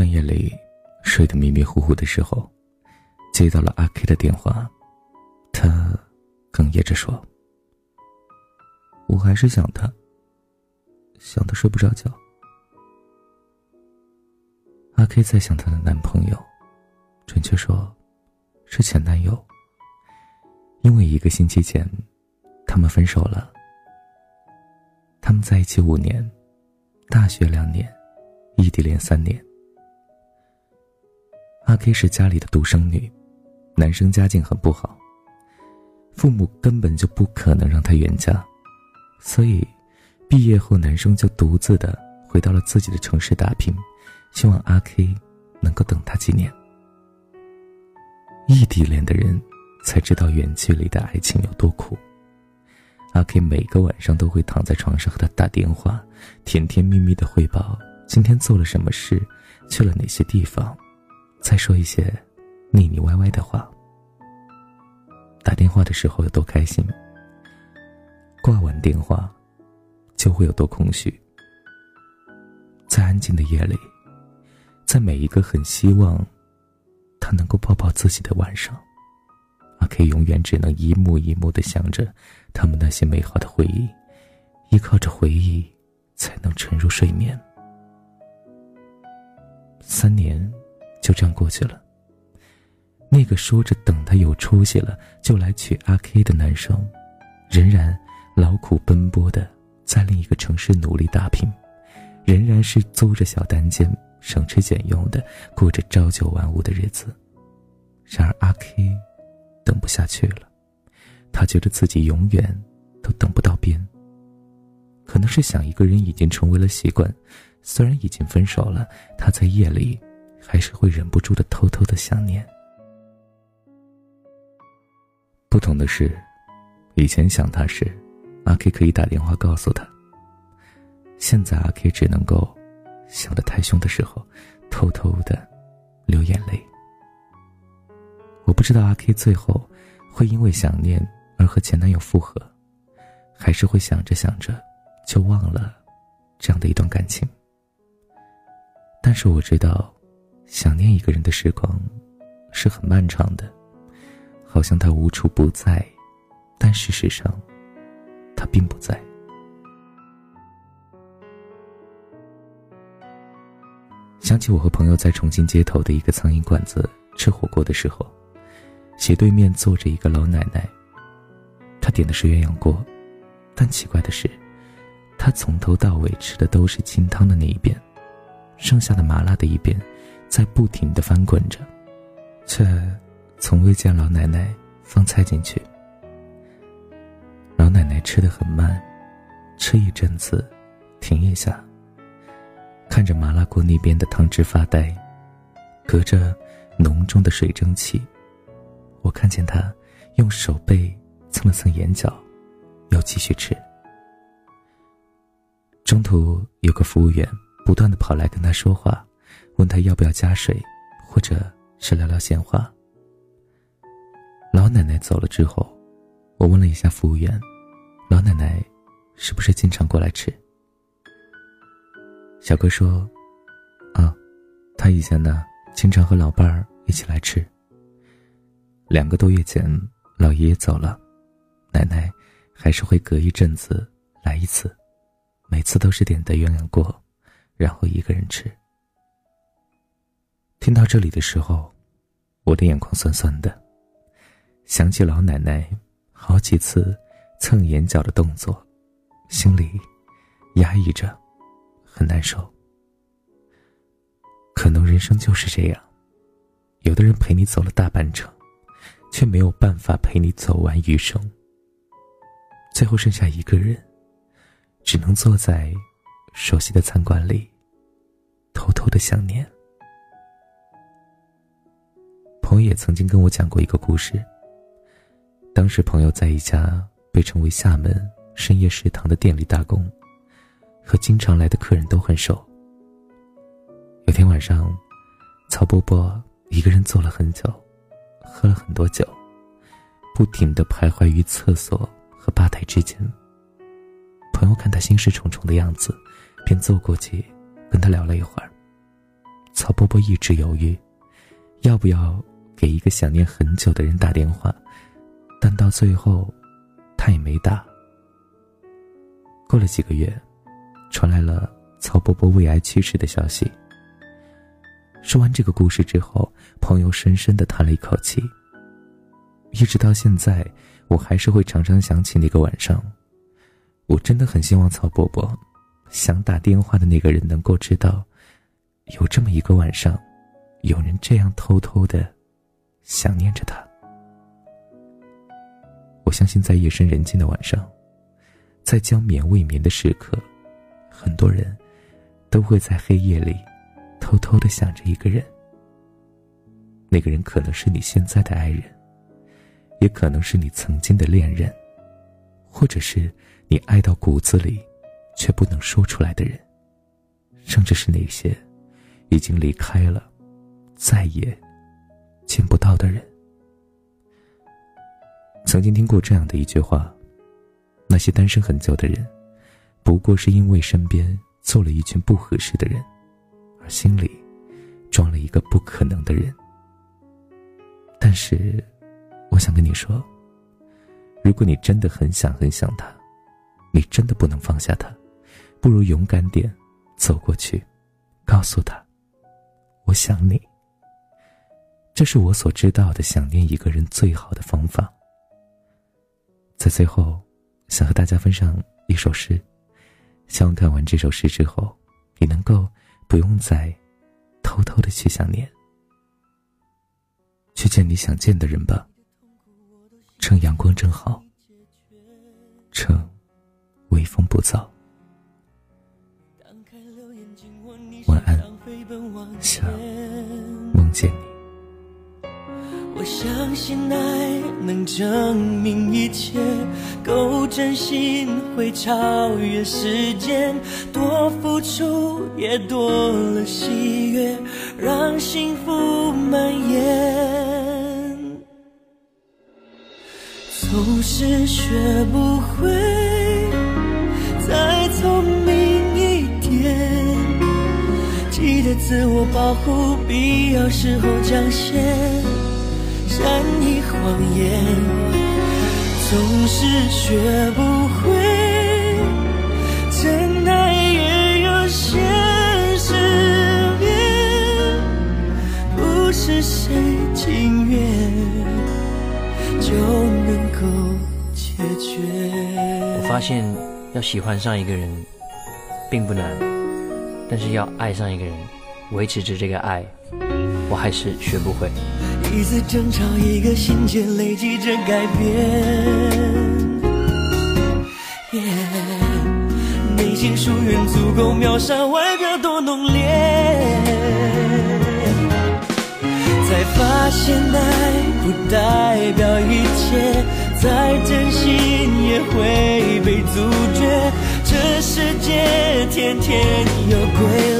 半夜里睡得迷迷糊糊的时候，接到了阿 K 的电话，他哽咽着说：“我还是想他，想的睡不着觉。”阿 K 在想她的男朋友，准确说，是前男友。因为一个星期前，他们分手了。他们在一起五年，大学两年，异地恋三年。K 是家里的独生女，男生家境很不好，父母根本就不可能让她远嫁，所以毕业后男生就独自的回到了自己的城市打拼。希望阿 K 能够等他几年。异地恋的人才知道远距离的爱情有多苦。阿 K 每个晚上都会躺在床上和他打电话，甜甜蜜蜜的汇报今天做了什么事，去了哪些地方，再说一些腻腻歪歪的话。打电话的时候有多开心，挂完电话就会有多空虚。在安静的夜里。在每一个很希望他能够抱抱自己的晚上，阿 K 永远只能一幕一幕的想着他们那些美好的回忆，依靠着回忆才能沉入睡眠。三年就这样过去了。那个说着等他有出息了就来娶阿 K 的男生，仍然劳苦奔波的在另一个城市努力打拼，仍然是租着小单间。省吃俭用的过着朝九晚五的日子，然而阿 K 等不下去了，他觉得自己永远都等不到边。可能是想一个人已经成为了习惯，虽然已经分手了，他在夜里还是会忍不住的偷偷的想念。不同的是，以前想他时，阿 K 可以打电话告诉他，现在阿 K 只能够。想得太凶的时候，偷偷的流眼泪。我不知道阿 K 最后会因为想念而和前男友复合，还是会想着想着就忘了这样的一段感情。但是我知道，想念一个人的时光是很漫长的，好像他无处不在，但事实上，他并不在。想起我和朋友在重庆街头的一个苍蝇馆子吃火锅的时候，斜对面坐着一个老奶奶。她点的是鸳鸯锅，但奇怪的是，她从头到尾吃的都是清汤的那一边，剩下的麻辣的一边，在不停的翻滚着，却从未见老奶奶放菜进去。老奶奶吃的很慢，吃一阵子，停一下。看着麻辣锅那边的汤汁发呆，隔着浓重的水蒸气，我看见他用手背蹭了蹭眼角，又继续吃。中途有个服务员不断的跑来跟他说话，问他要不要加水，或者是聊聊闲话。老奶奶走了之后，我问了一下服务员，老奶奶是不是经常过来吃？小哥说：“啊，他以前呢，经常和老伴儿一起来吃。两个多月前，老爷爷走了，奶奶还是会隔一阵子来一次，每次都是点的鸳鸯锅，然后一个人吃。”听到这里的时候，我的眼眶酸酸的，想起老奶奶好几次蹭眼角的动作，心里压抑着。很难受，可能人生就是这样，有的人陪你走了大半程，却没有办法陪你走完余生。最后剩下一个人，只能坐在熟悉的餐馆里，偷偷的想念。也曾经跟我讲过一个故事。当时朋友在一家被称为厦门深夜食堂的店里打工。和经常来的客人都很熟。有天晚上，曹伯伯一个人坐了很久，喝了很多酒，不停的徘徊于厕所和吧台之间。朋友看他心事重重的样子，便走过去跟他聊了一会儿。曹波波一直犹豫，要不要给一个想念很久的人打电话，但到最后，他也没打。过了几个月，传来了曹伯伯胃癌去世的消息。说完这个故事之后，朋友深深的叹了一口气。一直到现在，我还是会常常想起那个晚上。我真的很希望曹伯伯，想打电话的那个人能够知道，有这么一个晚上，有人这样偷偷的想念着他。我相信，在夜深人静的晚上。在将眠未眠的时刻，很多人都会在黑夜里偷偷的想着一个人。那个人可能是你现在的爱人，也可能是你曾经的恋人，或者是你爱到骨子里却不能说出来的人，甚至是那些已经离开了、再也见不到的人。曾经听过这样的一句话。那些单身很久的人，不过是因为身边坐了一群不合适的人，而心里装了一个不可能的人。但是，我想跟你说，如果你真的很想很想他，你真的不能放下他，不如勇敢点，走过去，告诉他：“我想你。”这是我所知道的想念一个人最好的方法。在最后。想和大家分享一首诗，希望看完这首诗之后，你能够不用再偷偷的去想念，去见你想见的人吧。趁阳光正好，趁微风不燥。晚安，想梦见你。我相信爱能证明一切，够真心会超越时间，多付出也多了喜悦，让幸福蔓延。总是学不会再聪明一点，记得自我保护，必要时候讲些。善意谎言，总是学不会真爱也有现实面，不是谁情愿就能够解决。我发现要喜欢上一个人并不难，但是要爱上一个人，维持着这个爱，我还是学不会。一次争吵，一个心结，累积着改变。内心疏远足够秒杀外表多浓烈。才发现爱不代表一切，再真心也会被阻绝。这世界天天有傀儡，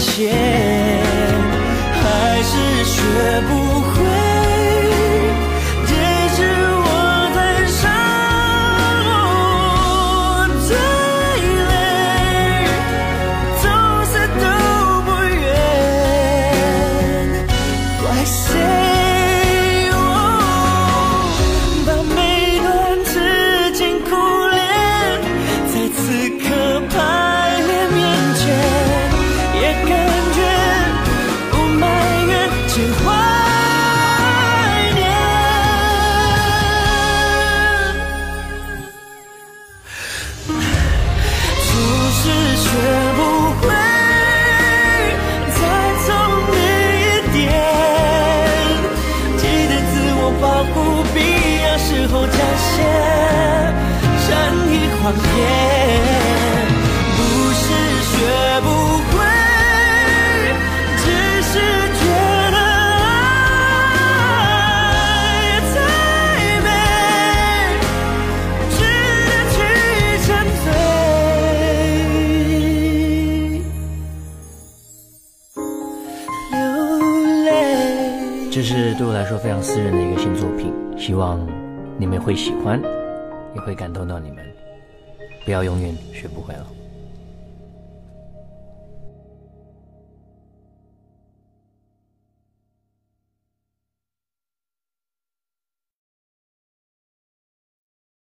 被感谢，还是学不谎言，不是学不会，只是觉得爱太美，失去沉醉，流泪。这是对我来说非常私人的一个新作品，希望你们会喜欢。也会感动到你们。不要永远学不会了。